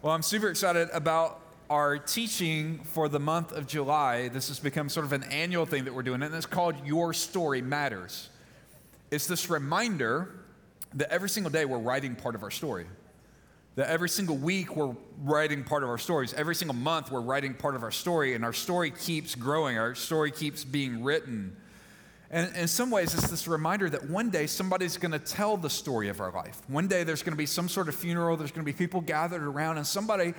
Well, I'm super excited about our teaching for the month of July. This has become sort of an annual thing that we're doing, and it's called Your Story Matters. It's this reminder that every single day we're writing part of our story. That every single week we're writing part of our stories. Every single month we're writing part of our story, and our story keeps growing. Our story keeps being written. And in some ways, it's this reminder that one day somebody's going to tell the story of our life. One day there's going to be some sort of funeral, there's going to be people gathered around, and somebody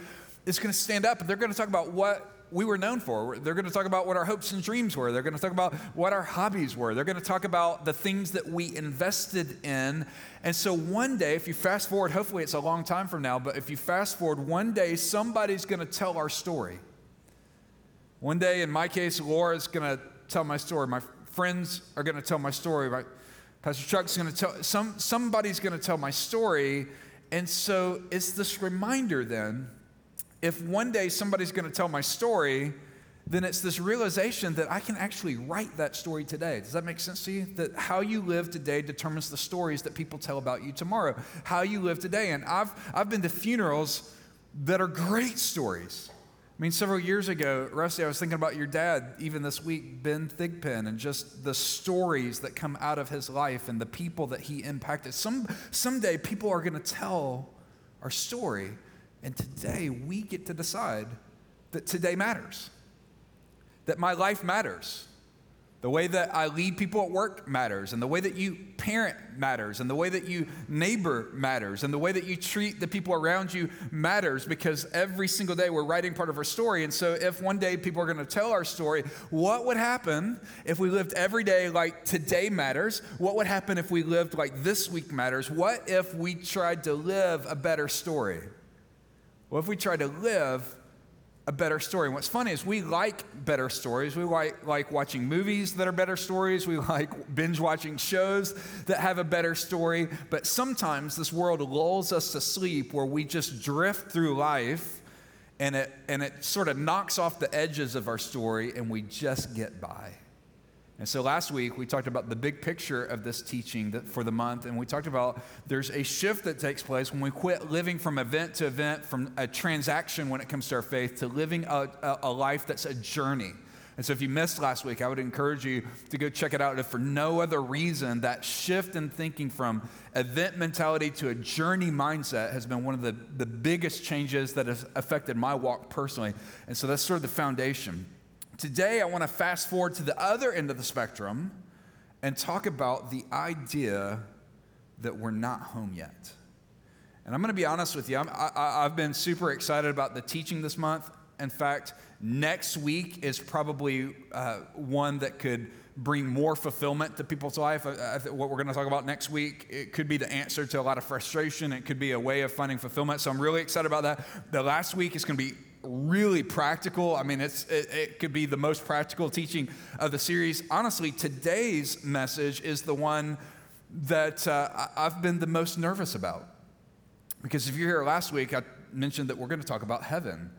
is going to stand up and they're going to talk about what we were known for. They're going to talk about what our hopes and dreams were. They're going to talk about what our hobbies were. They're going to talk about the things that we invested in. And so one day, if you fast forward, hopefully it's a long time from now, but if you fast forward, one day somebody's going to tell our story. One day, in my case, Laura's going to tell my story. My friends are going to tell my story. Right? Pastor Chuck's going to tell, some, somebody's going to tell my story. And so it's this reminder then if one day somebody's going to tell my story, then it's this realization that I can actually write that story today. Does that make sense to you? That how you live today determines the stories that people tell about you tomorrow. How you live today. And I've, I've been to funerals that are great stories. I mean, several years ago, Rusty, I was thinking about your dad, even this week, Ben Thigpen, and just the stories that come out of his life and the people that he impacted. Some, someday, people are going to tell our story. And today we get to decide that today matters, that my life matters. The way that I lead people at work matters, and the way that you parent matters, and the way that you neighbor matters, and the way that you treat the people around you matters because every single day we're writing part of our story. And so, if one day people are going to tell our story, what would happen if we lived every day like today matters? What would happen if we lived like this week matters? What if we tried to live a better story? What if we tried to live a better story? What's funny is we like better stories. We like, like watching movies that are better stories. We like binge watching shows that have a better story. But sometimes this world lulls us to sleep where we just drift through life and it, and it sort of knocks off the edges of our story and we just get by. And so last week we talked about the big picture of this teaching for the month, and we talked about there's a shift that takes place when we quit living from event to event, from a transaction when it comes to our faith, to living a, a, a life that's a journey. And so if you missed last week, I would encourage you to go check it out. If for no other reason, that shift in thinking from event mentality to a journey mindset has been one of the, the biggest changes that has affected my walk personally. And so that's sort of the foundation. Today, I want to fast forward to the other end of the spectrum and talk about the idea that we're not home yet. And I'm going to be honest with you, i have been super excited about the teaching this month. In fact, next week is probably uh, one that could bring more fulfillment to people's life. what we're going to talk about next week, it could be the answer to a lot of frustration. It could be a way of finding fulfillment. So I'm really excited about that. The last week is going to be really practical. I mean, it's, it, it, could be the most practical teaching of the series. Honestly, today's message is the one that uh, I've been the most nervous about. Because if you're here last week, I mentioned that we're going to talk about heaven.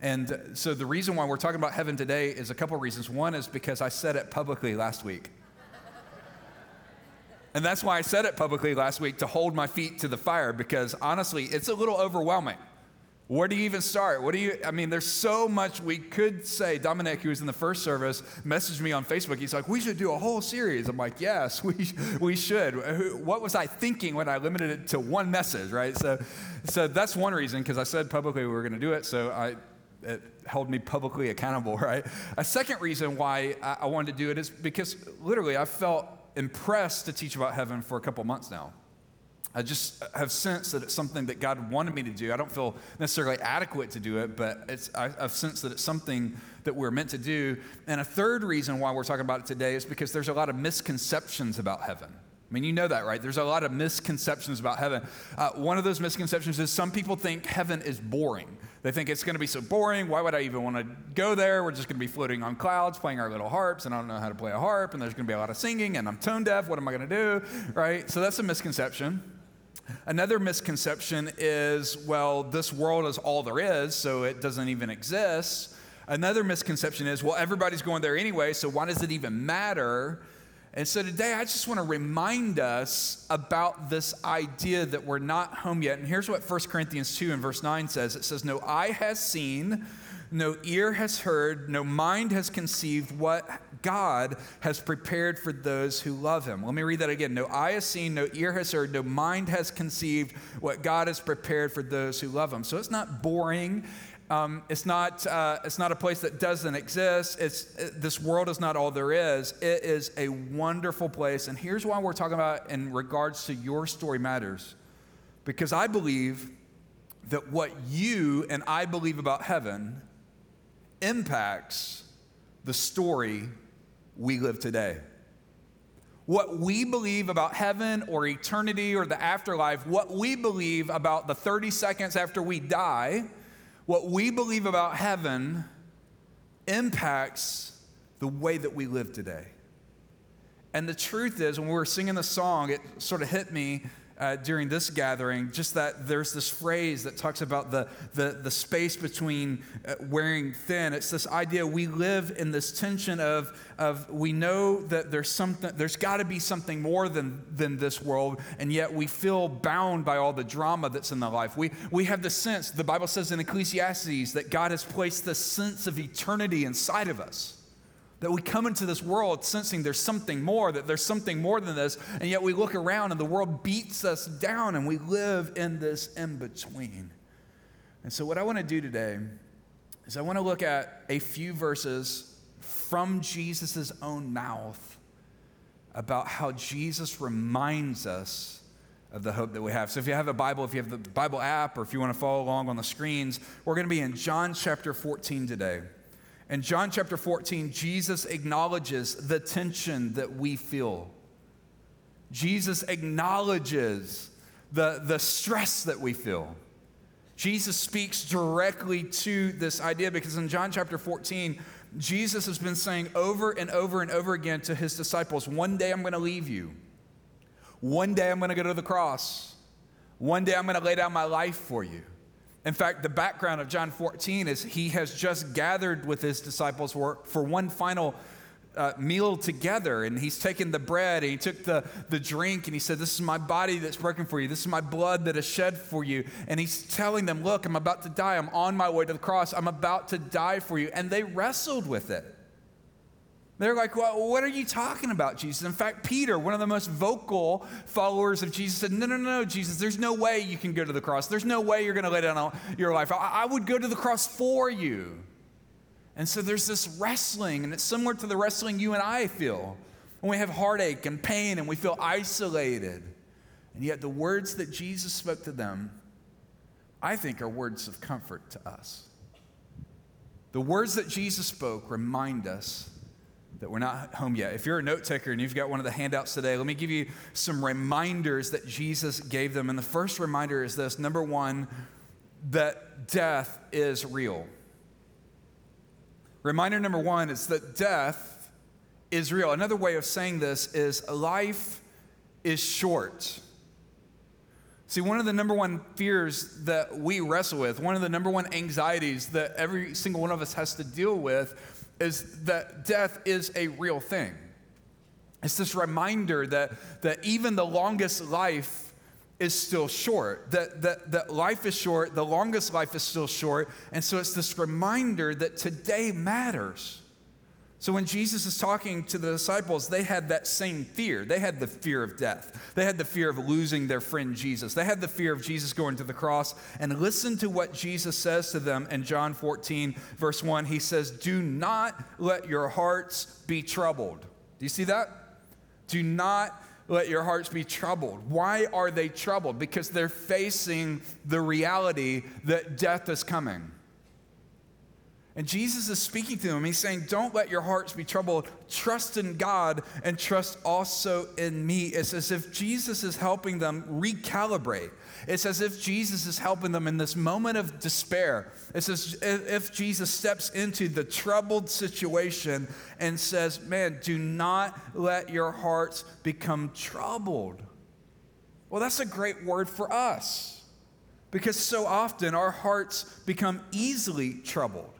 And so the reason why we're talking about heaven today is a couple reasons. One is because I said it publicly last week. and that's why I said it publicly last week to hold my feet to the fire, because honestly, it's a little overwhelming. Where do you even start? What do you, I mean, there's so much we could say. Dominic, who was in the first service, messaged me on Facebook. He's like, we should do a whole series. I'm like, yes, we, we should. What was I thinking when I limited it to one message, right? So, so that's one reason, because I said publicly we were going to do it. So I, it held me publicly accountable, right? A second reason why I, I wanted to do it is because literally I felt impressed to teach about heaven for a couple months now. I just have sensed that it's something that God wanted me to do. I don't feel necessarily adequate to do it, but I, have sensed that it's something that we're meant to do. And a third reason why we're talking about it today is because there's a lot of misconceptions about heaven. I mean, you know that, right? There's a lot of misconceptions about heaven. Uh, one of those misconceptions is some people think heaven is boring. They think it's going to be so boring. Why would I even want to go there? We're just going to be floating on clouds, playing our little harps, and I don't know how to play a harp, and there's going to be a lot of singing, and I'm tone deaf. What am I going to do? Right? So that's a misconception. Another misconception is, well, this world is all there is, so it doesn't even exist. Another misconception is, well, everybody's going there anyway, so why does it even matter? And so today, I just want to remind us about this idea that we're not home yet. And here's what 1 Corinthians 2 and verse 9 says it says, No eye has seen, no ear has heard, no mind has conceived what God has prepared for those who love him. Let me read that again. No eye has seen, no ear has heard, no mind has conceived what God has prepared for those who love him. So it's not boring. Um, it's, not, uh, it's not a place that doesn't exist. It's, it, this world is not all there is. It is a wonderful place. And here's why we're talking about in regards to your story matters. Because I believe that what you and I believe about heaven impacts the story we live today. What we believe about heaven or eternity or the afterlife, what we believe about the 30 seconds after we die, what we believe about heaven impacts the way that we live today. And the truth is, when we were singing the song, it sort of hit me uh, during this gathering, just that there's this phrase that talks about the, the, the space between uh, wearing thin. It's this idea we live in this tension of, of we know that there's something, there's got to be something more than, than this world, and yet we feel bound by all the drama that's in the life. We, we have the sense, the Bible says in Ecclesiastes, that God has placed the sense of eternity inside of us. That we come into this world sensing there's something more, that there's something more than this, and yet we look around and the world beats us down and we live in this in between. And so, what I want to do today is I want to look at a few verses from Jesus' own mouth about how Jesus reminds us of the hope that we have. So, if you have a Bible, if you have the Bible app, or if you want to follow along on the screens, we're going to be in John chapter 14 today. In John chapter 14, Jesus acknowledges the tension that we feel. Jesus acknowledges the, the stress that we feel. Jesus speaks directly to this idea because in John chapter 14, Jesus has been saying over and over and over again to his disciples, One day I'm going to leave you. One day I'm going to go to the cross. One day I'm going to lay down my life for you. In fact, the background of John 14 is he has just gathered with his disciples for, for one final uh, meal together. And he's taken the bread and he took the, the drink and he said, This is my body that's broken for you. This is my blood that is shed for you. And he's telling them, Look, I'm about to die. I'm on my way to the cross. I'm about to die for you. And they wrestled with it. They're like, well, what are you talking about, Jesus? In fact, Peter, one of the most vocal followers of Jesus, said, No, no, no, Jesus, there's no way you can go to the cross. There's no way you're going to lay down your life. I, I would go to the cross for you. And so there's this wrestling, and it's similar to the wrestling you and I feel when we have heartache and pain and we feel isolated. And yet, the words that Jesus spoke to them, I think, are words of comfort to us. The words that Jesus spoke remind us that we're not home yet. If you're a note taker and you've got one of the handouts today, let me give you some reminders that Jesus gave them. And the first reminder is this number one, that death is real. Reminder number one is that death is real. Another way of saying this is life is short. See, one of the number one fears that we wrestle with, one of the number one anxieties that every single one of us has to deal with is that death is a real thing. It's this reminder that, that even the longest life is still short, that, that, that life is short, the longest life is still short. And so it's this reminder that today matters. So when Jesus is talking to the disciples, they had that same fear. They had the fear of death. They had the fear of losing their friend Jesus. They had the fear of Jesus going to the cross. And listen to what Jesus says to them in John 14, verse 1. He says, Do not let your hearts be troubled. Do you see that? Do not let your hearts be troubled. Why are they troubled? Because they're facing the reality that death is coming. And Jesus is speaking to them. He's saying, Don't let your hearts be troubled. Trust in God and trust also in me. It's as if Jesus is helping them recalibrate. It's as if Jesus is helping them in this moment of despair. It's as if Jesus steps into the troubled situation and says, Man, do not let your hearts become troubled. Well, that's a great word for us because so often our hearts become easily troubled.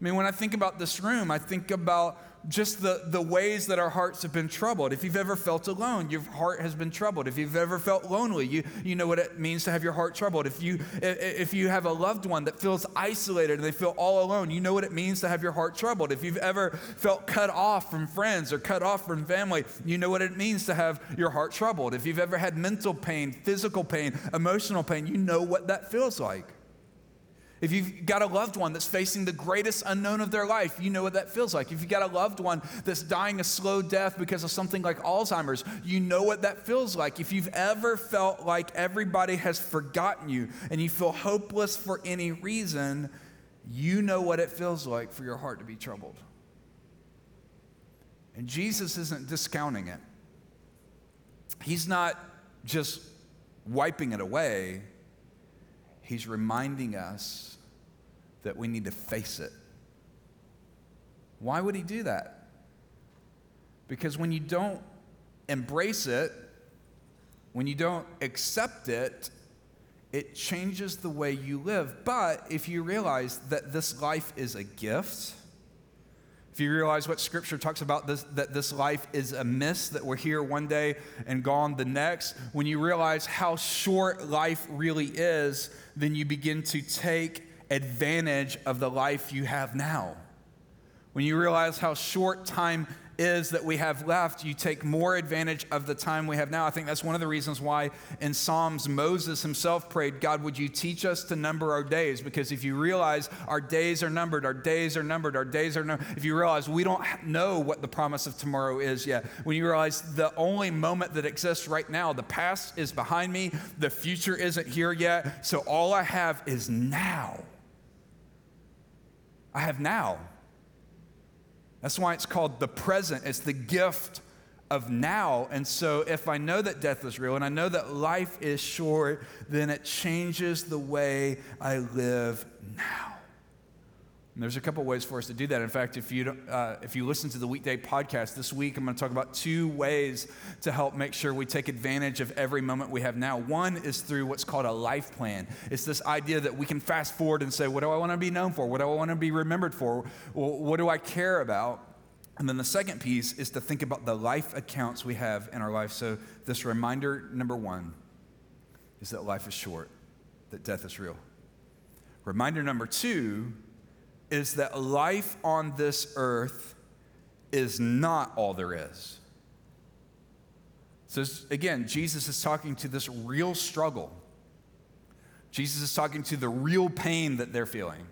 I mean, when I think about this room, I think about just the, the ways that our hearts have been troubled. If you've ever felt alone, your heart has been troubled. If you've ever felt lonely, you, you know what it means to have your heart troubled. If you, if you have a loved one that feels isolated and they feel all alone, you know what it means to have your heart troubled. If you've ever felt cut off from friends or cut off from family, you know what it means to have your heart troubled. If you've ever had mental pain, physical pain, emotional pain, you know what that feels like. If you've got a loved one that's facing the greatest unknown of their life, you know what that feels like. If you've got a loved one that's dying a slow death because of something like Alzheimer's, you know what that feels like. If you've ever felt like everybody has forgotten you and you feel hopeless for any reason, you know what it feels like for your heart to be troubled. And Jesus isn't discounting it, He's not just wiping it away. He's reminding us that we need to face it. Why would he do that? Because when you don't embrace it, when you don't accept it, it changes the way you live. But if you realize that this life is a gift, if you realize what Scripture talks about, this, that this life is a mist, that we're here one day and gone the next, when you realize how short life really is, then you begin to take advantage of the life you have now. When you realize how short time is that we have left, you take more advantage of the time we have now. I think that's one of the reasons why in Psalms Moses himself prayed, God, would you teach us to number our days? Because if you realize our days are numbered, our days are numbered, our days are numbered, if you realize we don't know what the promise of tomorrow is yet, when you realize the only moment that exists right now, the past is behind me, the future isn't here yet, so all I have is now. I have now. That's why it's called the present. It's the gift of now. And so, if I know that death is real and I know that life is short, then it changes the way I live now. And there's a couple ways for us to do that. In fact, if you, uh, if you listen to the weekday podcast this week, I'm going to talk about two ways to help make sure we take advantage of every moment we have now. One is through what's called a life plan. It's this idea that we can fast forward and say, what do I want to be known for? What do I want to be remembered for? What do I care about? And then the second piece is to think about the life accounts we have in our life. So, this reminder number one is that life is short, that death is real. Reminder number two is that life on this earth is not all there is. So, again, Jesus is talking to this real struggle. Jesus is talking to the real pain that they're feeling.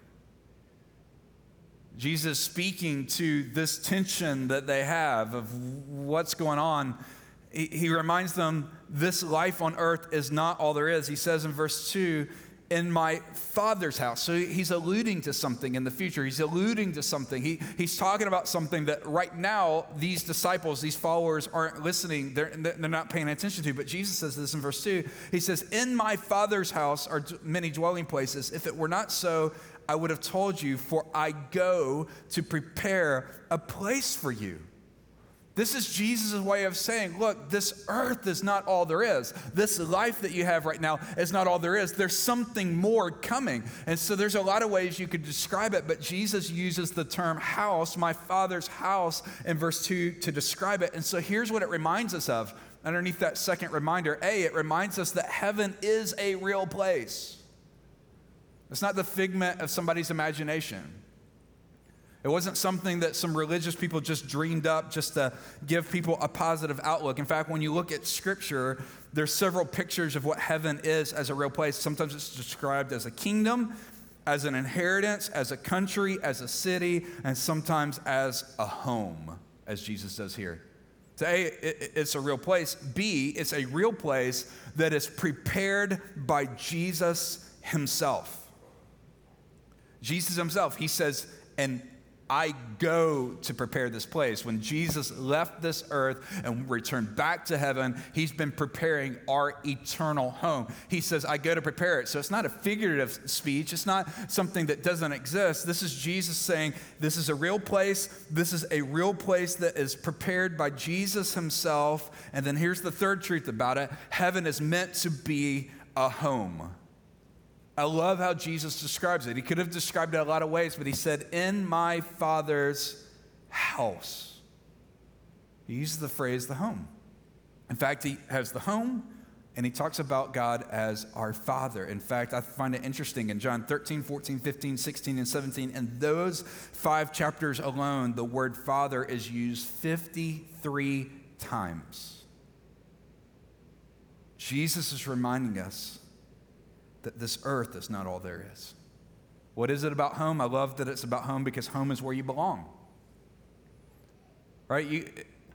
Jesus speaking to this tension that they have of what's going on. He, he reminds them this life on earth is not all there is. He says in verse 2 in my father's house. So he's alluding to something in the future. He's alluding to something. He, he's talking about something that right now these disciples, these followers aren't listening, they're, they're not paying attention to. But Jesus says this in verse 2. He says, In my father's house are many dwelling places. If it were not so, I would have told you, for I go to prepare a place for you. This is Jesus' way of saying, look, this earth is not all there is. This life that you have right now is not all there is. There's something more coming. And so there's a lot of ways you could describe it, but Jesus uses the term house, my father's house, in verse 2 to describe it. And so here's what it reminds us of underneath that second reminder A, it reminds us that heaven is a real place. It's not the figment of somebody's imagination. It wasn't something that some religious people just dreamed up just to give people a positive outlook. In fact, when you look at scripture, there's several pictures of what heaven is as a real place. Sometimes it's described as a kingdom, as an inheritance, as a country, as a city, and sometimes as a home, as Jesus does here. So A, it's a real place. B, it's a real place that is prepared by Jesus himself. Jesus himself, he says, and I go to prepare this place. When Jesus left this earth and returned back to heaven, he's been preparing our eternal home. He says, I go to prepare it. So it's not a figurative speech, it's not something that doesn't exist. This is Jesus saying, This is a real place. This is a real place that is prepared by Jesus himself. And then here's the third truth about it heaven is meant to be a home. I love how Jesus describes it. He could have described it a lot of ways, but he said, In my Father's house. He uses the phrase the home. In fact, he has the home and he talks about God as our Father. In fact, I find it interesting in John 13, 14, 15, 16, and 17, in those five chapters alone, the word Father is used 53 times. Jesus is reminding us that this earth is not all there is. What is it about home? I love that it's about home because home is where you belong. Right? You,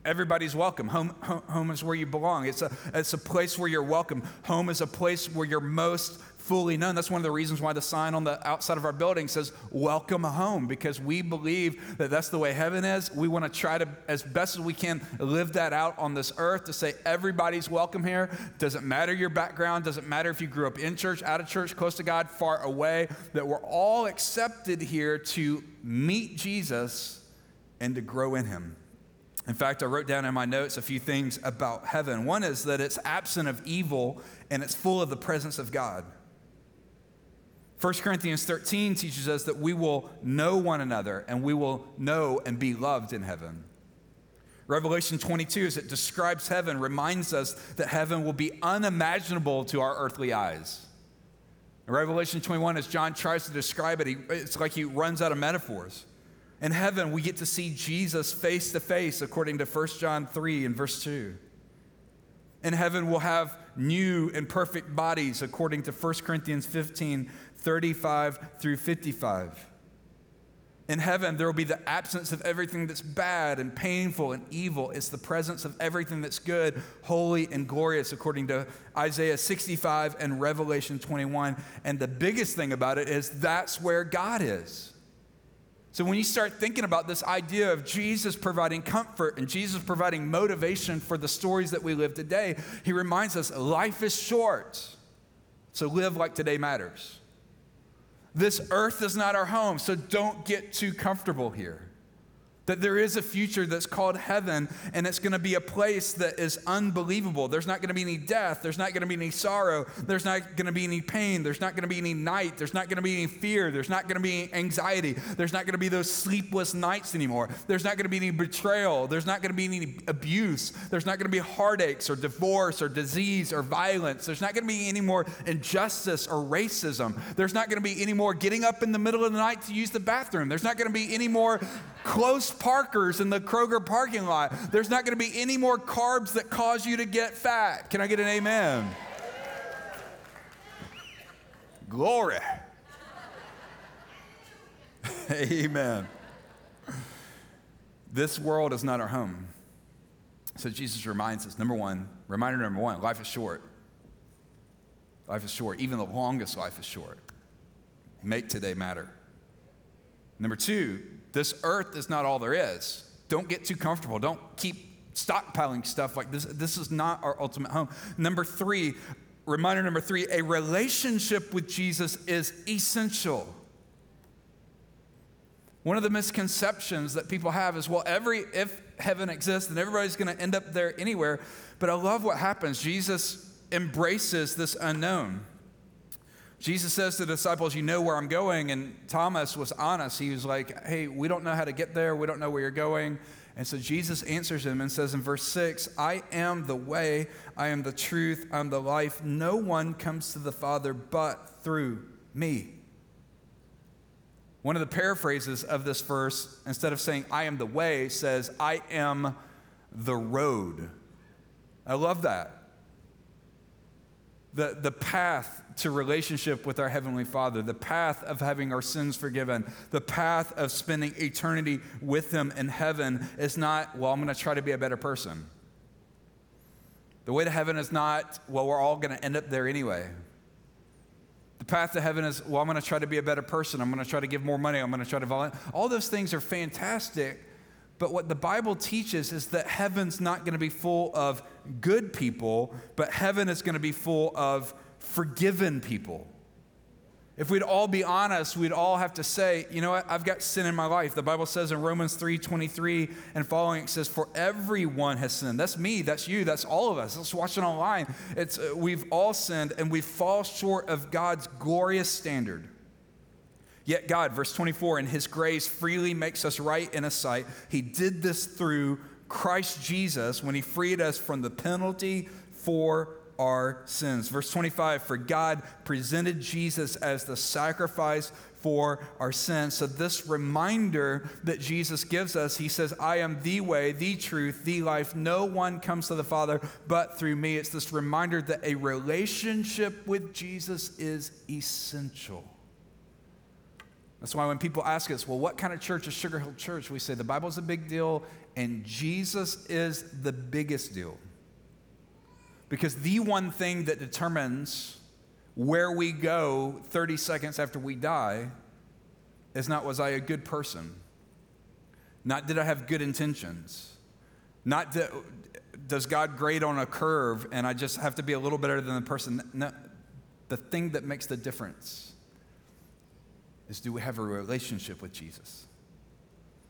everybody's welcome. Home, home, home is where you belong. It's a, it's a place where you're welcome. Home is a place where you're most fully known. That's one of the reasons why the sign on the outside of our building says, Welcome home, because we believe that that's the way heaven is. We want to try to, as best as we can, live that out on this earth to say everybody's welcome here. Doesn't matter your background, doesn't matter if you grew up in church, out of church, close to God, far away, that we're all accepted here to meet Jesus and to grow in him. In fact, I wrote down in my notes a few things about heaven. One is that it's absent of evil and it's full of the presence of God. 1 Corinthians 13 teaches us that we will know one another and we will know and be loved in heaven. Revelation 22, as it describes heaven, reminds us that heaven will be unimaginable to our earthly eyes. In Revelation 21, as John tries to describe it, he, it's like he runs out of metaphors. In heaven, we get to see Jesus face to face, according to 1 John 3 and verse 2. In heaven, we'll have new and perfect bodies, according to 1 Corinthians 15 35 through 55. In heaven, there will be the absence of everything that's bad and painful and evil. It's the presence of everything that's good, holy, and glorious, according to Isaiah 65 and Revelation 21. And the biggest thing about it is that's where God is. So when you start thinking about this idea of Jesus providing comfort and Jesus providing motivation for the stories that we live today, he reminds us life is short. So live like today matters. This earth is not our home, so don't get too comfortable here that there is a future that's called heaven, and it's going to be a place that is unbelievable. There's not going to be any death. There's not going to be any sorrow. There's not going to be any pain. There's not going to be any night. There's not going to be any fear. There's not going to be any anxiety. There's not going to be those sleepless nights anymore. There's not going to be any betrayal. There's not going to be any abuse. There's not going to be heartaches or divorce or disease or violence. There's not going to be any more injustice or racism. There's not going to be any more getting up in the middle of the night to use the bathroom. There's not going to be any more close parkers in the Kroger parking lot. There's not going to be any more carbs that cause you to get fat. Can I get an amen? Glory. amen. This world is not our home. So Jesus reminds us number one, reminder number one life is short. Life is short. Even the longest life is short. Make today matter. Number two, this earth is not all there is. Don't get too comfortable. Don't keep stockpiling stuff like this. This is not our ultimate home. Number three, reminder number three, a relationship with Jesus is essential. One of the misconceptions that people have is, well, every if heaven exists, then everybody's going to end up there anywhere. But I love what happens. Jesus embraces this unknown. Jesus says to the disciples, You know where I'm going. And Thomas was honest. He was like, Hey, we don't know how to get there. We don't know where you're going. And so Jesus answers him and says in verse 6 I am the way, I am the truth, I'm the life. No one comes to the Father but through me. One of the paraphrases of this verse, instead of saying, I am the way, says, I am the road. I love that the, the path to relationship with our Heavenly Father, the path of having our sins forgiven, the path of spending eternity with Him in heaven is not, well, I'm going to try to be a better person. The way to heaven is not, well, we're all going to end up there anyway. The path to heaven is, well, I'm going to try to be a better person. I'm going to try to give more money. I'm going to try to volunteer. All those things are fantastic, but what the Bible teaches is that heaven's not going to be full of good people, but heaven is going to be full of forgiven people. If we'd all be honest, we'd all have to say, you know what, I've got sin in my life. The Bible says in Romans 3 23 and following, it says, For everyone has sinned. That's me, that's you, that's all of us. Let's watch it online. It's, uh, we've all sinned and we fall short of God's glorious standard. Yet God, verse 24, in his grace freely makes us right in his sight. He did this through Christ Jesus when he freed us from the penalty for our sins. Verse 25, for God presented Jesus as the sacrifice for our sins. So, this reminder that Jesus gives us, he says, I am the way, the truth, the life. No one comes to the Father but through me. It's this reminder that a relationship with Jesus is essential. That's why when people ask us, well, what kind of church is Sugar Hill Church? We say the Bible's a big deal and Jesus is the biggest deal. Because the one thing that determines where we go 30 seconds after we die is not was I a good person? Not did I have good intentions? Not did, does God grade on a curve and I just have to be a little better than the person? No, the thing that makes the difference is do we have a relationship with Jesus?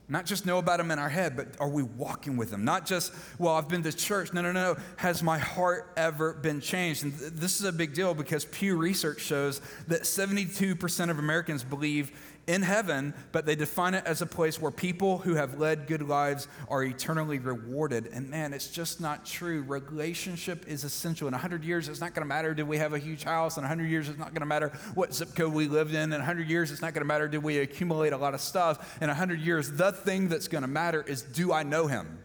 Not just know about him in our head, but are we walking with him? Not just, well, I've been to church. No, no, no. Has my heart ever been changed? And th- this is a big deal because Pew Research shows that 72% of Americans believe in heaven, but they define it as a place where people who have led good lives are eternally rewarded. And man, it's just not true. Relationship is essential. In 100 years, it's not going to matter did we have a huge house. In 100 years, it's not going to matter what zip code we lived in. In 100 years, it's not going to matter did we accumulate a lot of stuff. In 100 years, the thing that's going to matter is do I know him?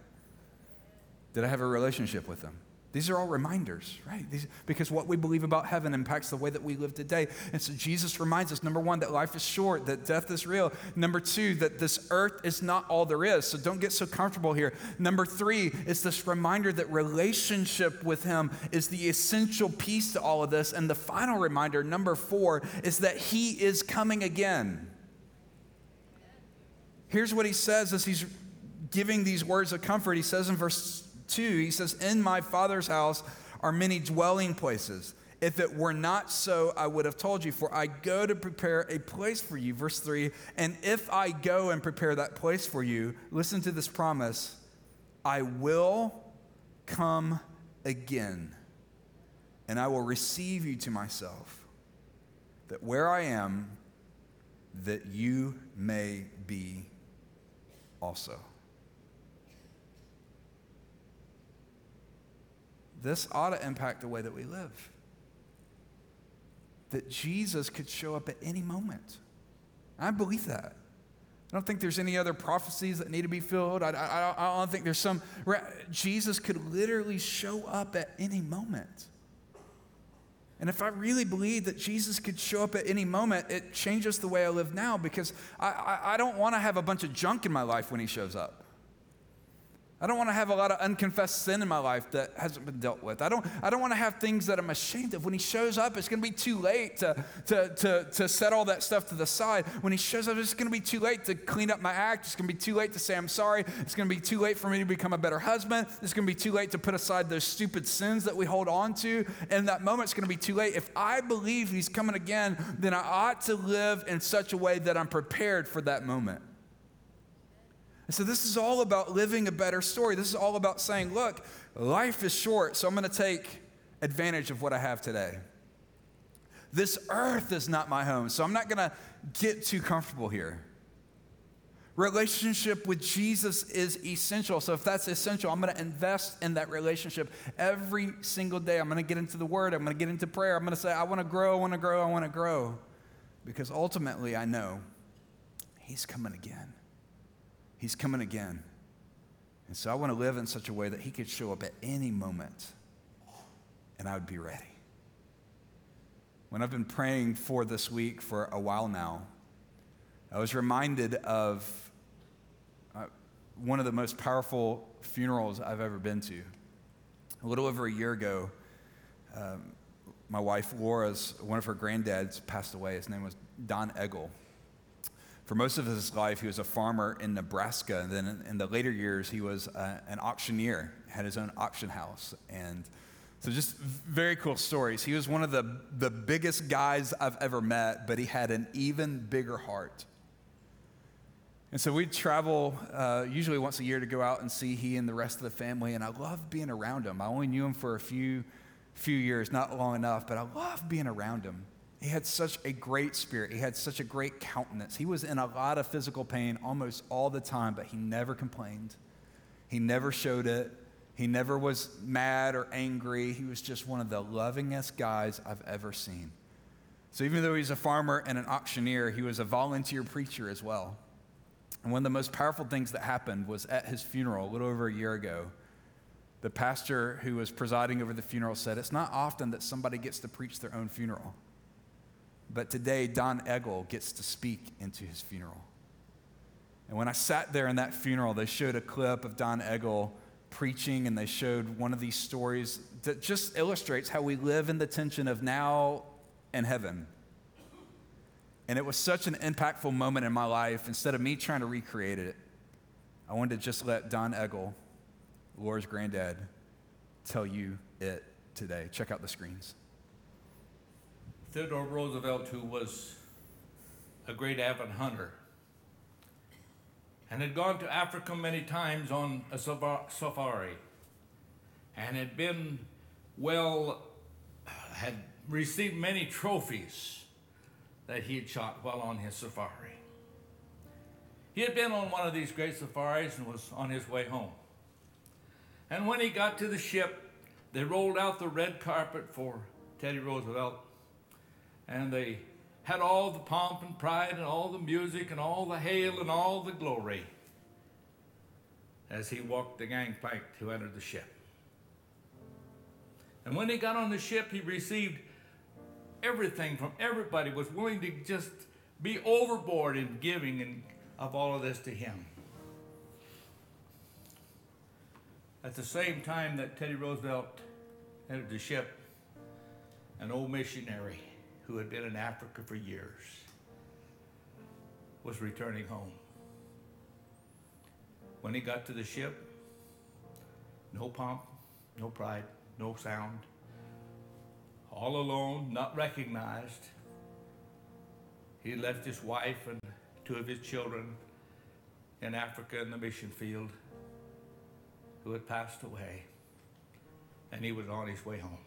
Did I have a relationship with him? These are all reminders, right? These, because what we believe about heaven impacts the way that we live today. And so Jesus reminds us number one, that life is short, that death is real. Number two, that this earth is not all there is. So don't get so comfortable here. Number three is this reminder that relationship with Him is the essential piece to all of this. And the final reminder, number four, is that He is coming again. Here's what He says as He's giving these words of comfort. He says in verse 2, he says, In my Father's house are many dwelling places. If it were not so, I would have told you, for I go to prepare a place for you. Verse 3 And if I go and prepare that place for you, listen to this promise I will come again, and I will receive you to myself, that where I am, that you may be also. This ought to impact the way that we live. That Jesus could show up at any moment. I believe that. I don't think there's any other prophecies that need to be filled. I, I, I don't think there's some. Jesus could literally show up at any moment. And if I really believe that Jesus could show up at any moment, it changes the way I live now because I, I, I don't want to have a bunch of junk in my life when he shows up. I don't want to have a lot of unconfessed sin in my life that hasn't been dealt with. I don't, I don't want to have things that I'm ashamed of. When he shows up, it's going to be too late to, to, to, to set all that stuff to the side. When he shows up, it's going to be too late to clean up my act. It's going to be too late to say I'm sorry. It's going to be too late for me to become a better husband. It's going to be too late to put aside those stupid sins that we hold on to. And that moment, it's going to be too late. If I believe he's coming again, then I ought to live in such a way that I'm prepared for that moment. And so this is all about living a better story. This is all about saying, look, life is short, so I'm going to take advantage of what I have today. This earth is not my home, so I'm not going to get too comfortable here. Relationship with Jesus is essential. So, if that's essential, I'm going to invest in that relationship every single day. I'm going to get into the Word. I'm going to get into prayer. I'm going to say, I want to grow, I want to grow, I want to grow. Because ultimately, I know He's coming again. He's coming again. And so I want to live in such a way that He could show up at any moment and I would be ready. When I've been praying for this week for a while now, I was reminded of uh, one of the most powerful funerals I've ever been to. A little over a year ago, um, my wife Laura's, one of her granddads passed away. His name was Don Eggle. For most of his life, he was a farmer in Nebraska. And then in the later years, he was uh, an auctioneer, had his own auction house. And so, just very cool stories. He was one of the, the biggest guys I've ever met, but he had an even bigger heart. And so we'd travel uh, usually once a year to go out and see he and the rest of the family. And I loved being around him. I only knew him for a few, few years, not long enough, but I loved being around him. He had such a great spirit. He had such a great countenance. He was in a lot of physical pain almost all the time, but he never complained. He never showed it. He never was mad or angry. He was just one of the lovingest guys I've ever seen. So even though he's a farmer and an auctioneer, he was a volunteer preacher as well. And one of the most powerful things that happened was at his funeral a little over a year ago. The pastor who was presiding over the funeral said, It's not often that somebody gets to preach their own funeral. But today, Don Eggle gets to speak into his funeral. And when I sat there in that funeral, they showed a clip of Don Eggle preaching, and they showed one of these stories that just illustrates how we live in the tension of now and heaven. And it was such an impactful moment in my life. Instead of me trying to recreate it, I wanted to just let Don Eggle, Laura's granddad, tell you it today. Check out the screens. Theodore Roosevelt, who was a great avid hunter and had gone to Africa many times on a safari and had been well, had received many trophies that he had shot while on his safari. He had been on one of these great safaris and was on his way home. And when he got to the ship, they rolled out the red carpet for Teddy Roosevelt and they had all the pomp and pride and all the music and all the hail and all the glory as he walked the gangplank to enter the ship. And when he got on the ship, he received everything from everybody, was willing to just be overboard in giving and of all of this to him. At the same time that Teddy Roosevelt entered the ship, an old missionary who had been in Africa for years, was returning home. When he got to the ship, no pomp, no pride, no sound, all alone, not recognized. He left his wife and two of his children in Africa in the mission field who had passed away, and he was on his way home.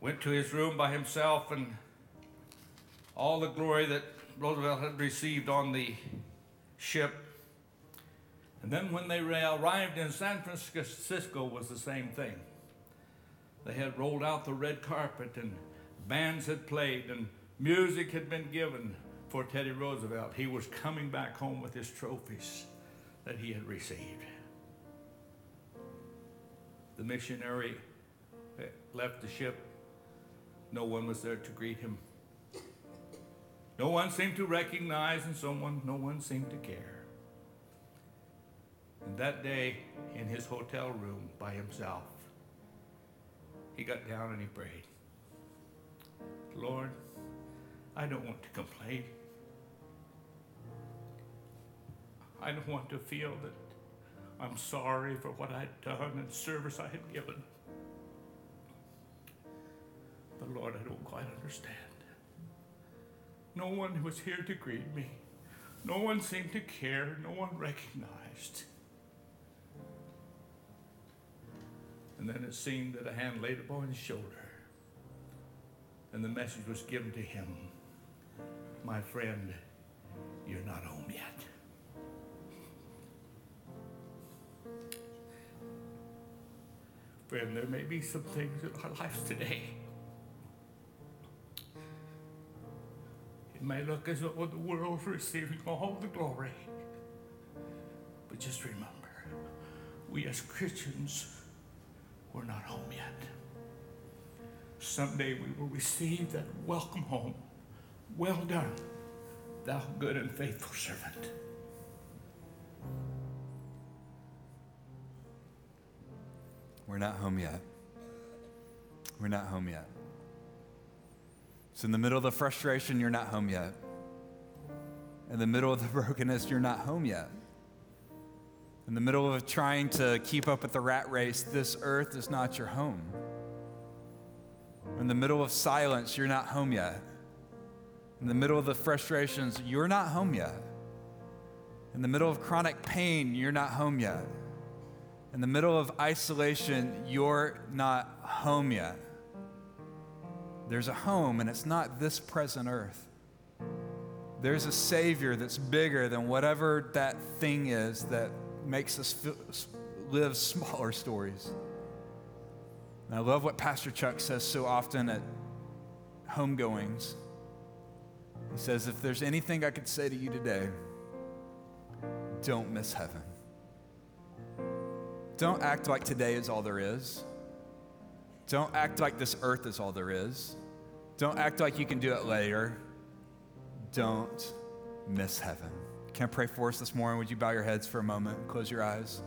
Went to his room by himself and all the glory that Roosevelt had received on the ship. And then when they arrived in San Francisco was the same thing. They had rolled out the red carpet and bands had played and music had been given for Teddy Roosevelt. He was coming back home with his trophies that he had received. The missionary eh, left the ship no one was there to greet him. No one seemed to recognize, and someone, no one seemed to care. And that day, in his hotel room by himself, he got down and he prayed. Lord, I don't want to complain. I don't want to feel that I'm sorry for what I'd done and service I had given. But Lord, I don't quite understand. No one was here to greet me. No one seemed to care. No one recognized. And then it seemed that a hand laid upon his shoulder, and the message was given to him My friend, you're not home yet. Friend, there may be some things in our lives today It may look as though the world's receiving all the glory. But just remember, we as Christians, we're not home yet. Someday we will receive that welcome home. Well done, thou good and faithful servant. We're not home yet. We're not home yet. So, in the middle of the frustration, you're not home yet. In the middle of the brokenness, you're not home yet. In the middle of trying to keep up with the rat race, this earth is not your home. In the middle of silence, you're not home yet. In the middle of the frustrations, you're not home yet. In the middle of chronic pain, you're not home yet. In the middle of isolation, you're not home yet. There's a home, and it's not this present earth. There's a Savior that's bigger than whatever that thing is that makes us feel, live smaller stories. And I love what Pastor Chuck says so often at homegoings. He says, If there's anything I could say to you today, don't miss heaven. Don't act like today is all there is. Don't act like this earth is all there is. Don't act like you can do it later. Don't miss heaven. Can I pray for us this morning? Would you bow your heads for a moment and close your eyes?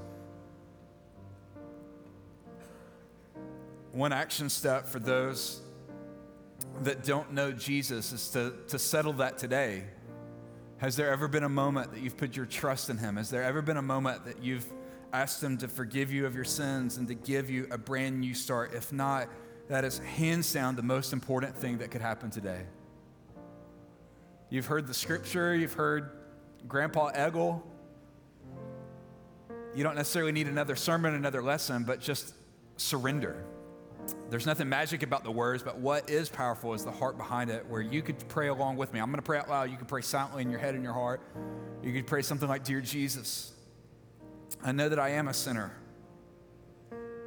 One action step for those that don't know Jesus is to, to settle that today. Has there ever been a moment that you've put your trust in Him? Has there ever been a moment that you've asked Him to forgive you of your sins and to give you a brand new start? If not, that is hands down the most important thing that could happen today. You've heard the scripture, you've heard Grandpa Eggle. You don't necessarily need another sermon, another lesson, but just surrender. There's nothing magic about the words, but what is powerful is the heart behind it, where you could pray along with me. I'm going to pray out loud. You could pray silently in your head and your heart. You could pray something like, Dear Jesus, I know that I am a sinner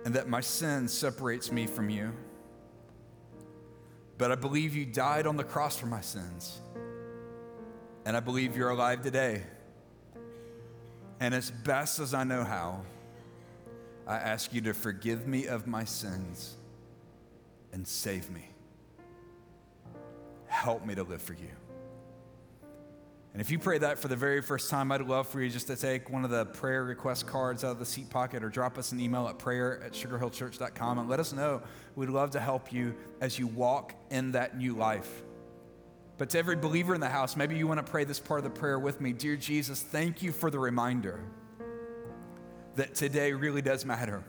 and that my sin separates me from you. But I believe you died on the cross for my sins. And I believe you're alive today. And as best as I know how, I ask you to forgive me of my sins and save me. Help me to live for you. And if you pray that for the very first time, I'd love for you just to take one of the prayer request cards out of the seat pocket or drop us an email at prayer at sugarhillchurch.com and let us know. We'd love to help you as you walk in that new life. But to every believer in the house, maybe you want to pray this part of the prayer with me. Dear Jesus, thank you for the reminder that today really does matter.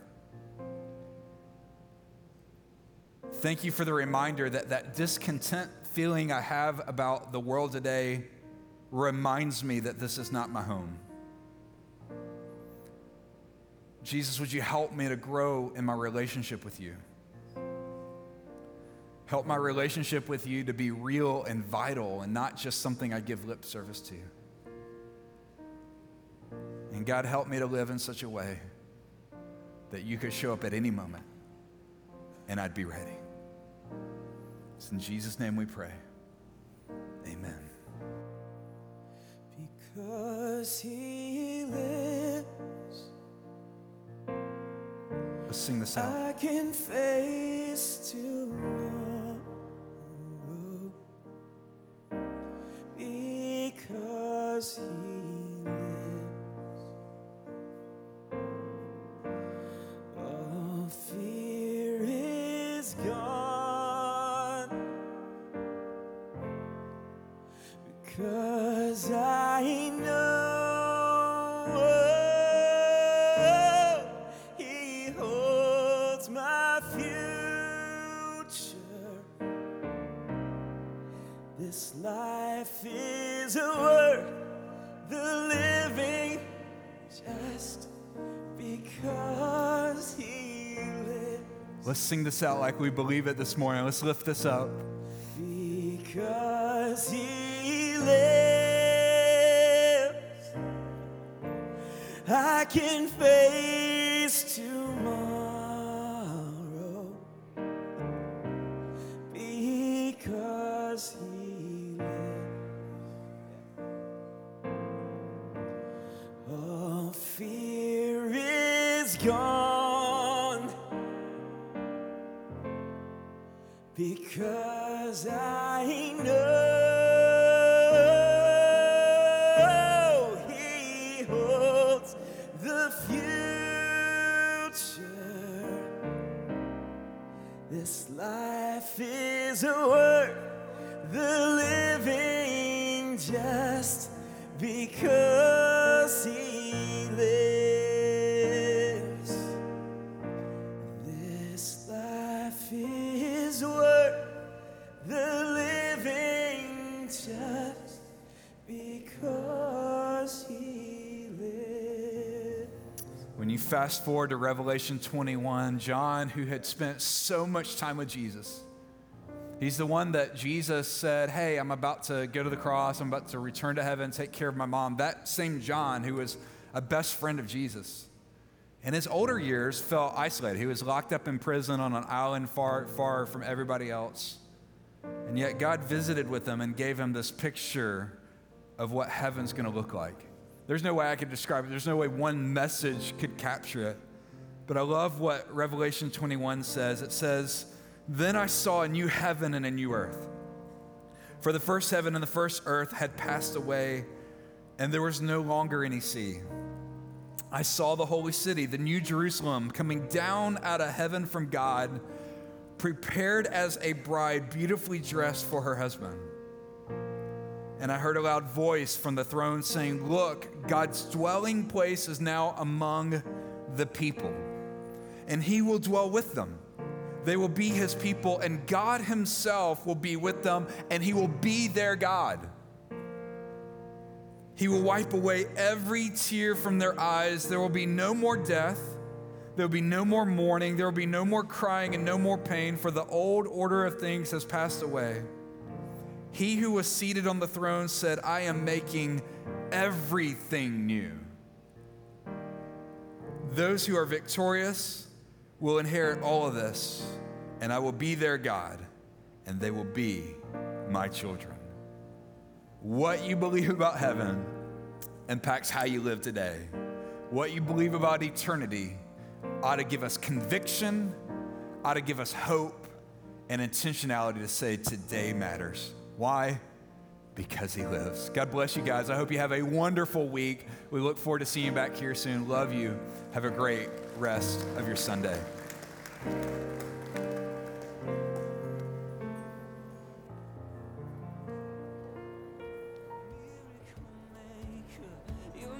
Thank you for the reminder that that discontent feeling I have about the world today reminds me that this is not my home. Jesus, would you help me to grow in my relationship with you? Help my relationship with you to be real and vital and not just something I give lip service to. And God, help me to live in such a way that you could show up at any moment and I'd be ready. It's in Jesus' name we pray. Amen. Because he lives. Let's sing this out. I can face tomorrow because Let's sing this out like we believe it this morning. Let's lift this up. Because he lives, I can face you fast forward to Revelation 21, John, who had spent so much time with Jesus, He's the one that Jesus said, Hey, I'm about to go to the cross. I'm about to return to heaven, take care of my mom. That same John, who was a best friend of Jesus, in his older years felt isolated. He was locked up in prison on an island far, far from everybody else. And yet God visited with him and gave him this picture of what heaven's going to look like. There's no way I could describe it, there's no way one message could capture it. But I love what Revelation 21 says. It says, Then I saw a new heaven and a new earth. For the first heaven and the first earth had passed away, and there was no longer any sea. I saw the holy city, the new Jerusalem, coming down out of heaven from God, prepared as a bride beautifully dressed for her husband. And I heard a loud voice from the throne saying, Look, God's dwelling place is now among the people, and he will dwell with them. They will be his people, and God himself will be with them, and he will be their God. He will wipe away every tear from their eyes. There will be no more death. There will be no more mourning. There will be no more crying and no more pain, for the old order of things has passed away. He who was seated on the throne said, I am making everything new. Those who are victorious will inherit all of this, and I will be their God, and they will be my children. What you believe about heaven impacts how you live today. What you believe about eternity ought to give us conviction, ought to give us hope and intentionality to say today matters. Why? Because he lives. God bless you guys. I hope you have a wonderful week. We look forward to seeing you back here soon. Love you. Have a great rest of your Sunday.